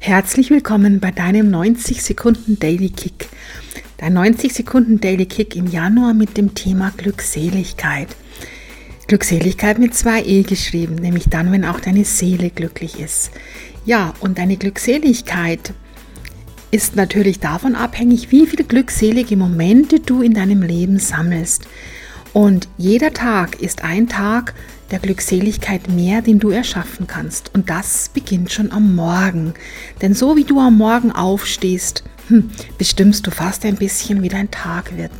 Herzlich willkommen bei deinem 90 Sekunden Daily Kick. Dein 90 Sekunden Daily Kick im Januar mit dem Thema Glückseligkeit. Glückseligkeit mit zwei E geschrieben, nämlich dann, wenn auch deine Seele glücklich ist. Ja, und deine Glückseligkeit ist natürlich davon abhängig, wie viele glückselige Momente du in deinem Leben sammelst. Und jeder Tag ist ein Tag der Glückseligkeit mehr, den du erschaffen kannst. Und das beginnt schon am Morgen. Denn so wie du am Morgen aufstehst, hm, bestimmst du fast ein bisschen, wie dein Tag wird.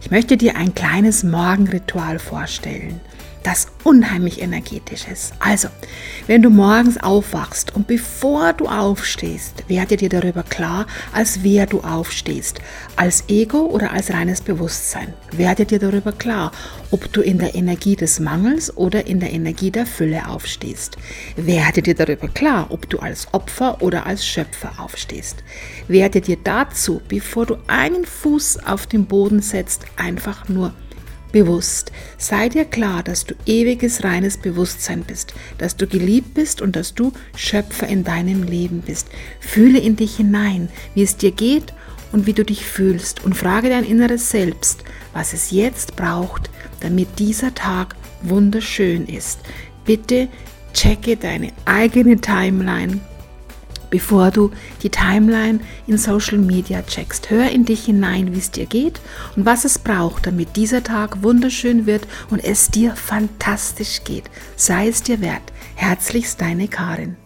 Ich möchte dir ein kleines Morgenritual vorstellen das unheimlich energetisch ist. Also, wenn du morgens aufwachst und bevor du aufstehst, werde dir darüber klar, als wer du aufstehst. Als Ego oder als reines Bewusstsein. Werde dir darüber klar, ob du in der Energie des Mangels oder in der Energie der Fülle aufstehst. Werde dir darüber klar, ob du als Opfer oder als Schöpfer aufstehst. Werde dir dazu, bevor du einen Fuß auf den Boden setzt, einfach nur bewusst. Sei dir klar, dass du ewiges, reines Bewusstsein bist, dass du geliebt bist und dass du Schöpfer in deinem Leben bist. Fühle in dich hinein, wie es dir geht und wie du dich fühlst und frage dein inneres Selbst, was es jetzt braucht, damit dieser Tag wunderschön ist. Bitte checke deine eigene Timeline bevor du die Timeline in Social Media checkst. Hör in dich hinein, wie es dir geht und was es braucht, damit dieser Tag wunderschön wird und es dir fantastisch geht. Sei es dir wert. Herzlichst deine Karin.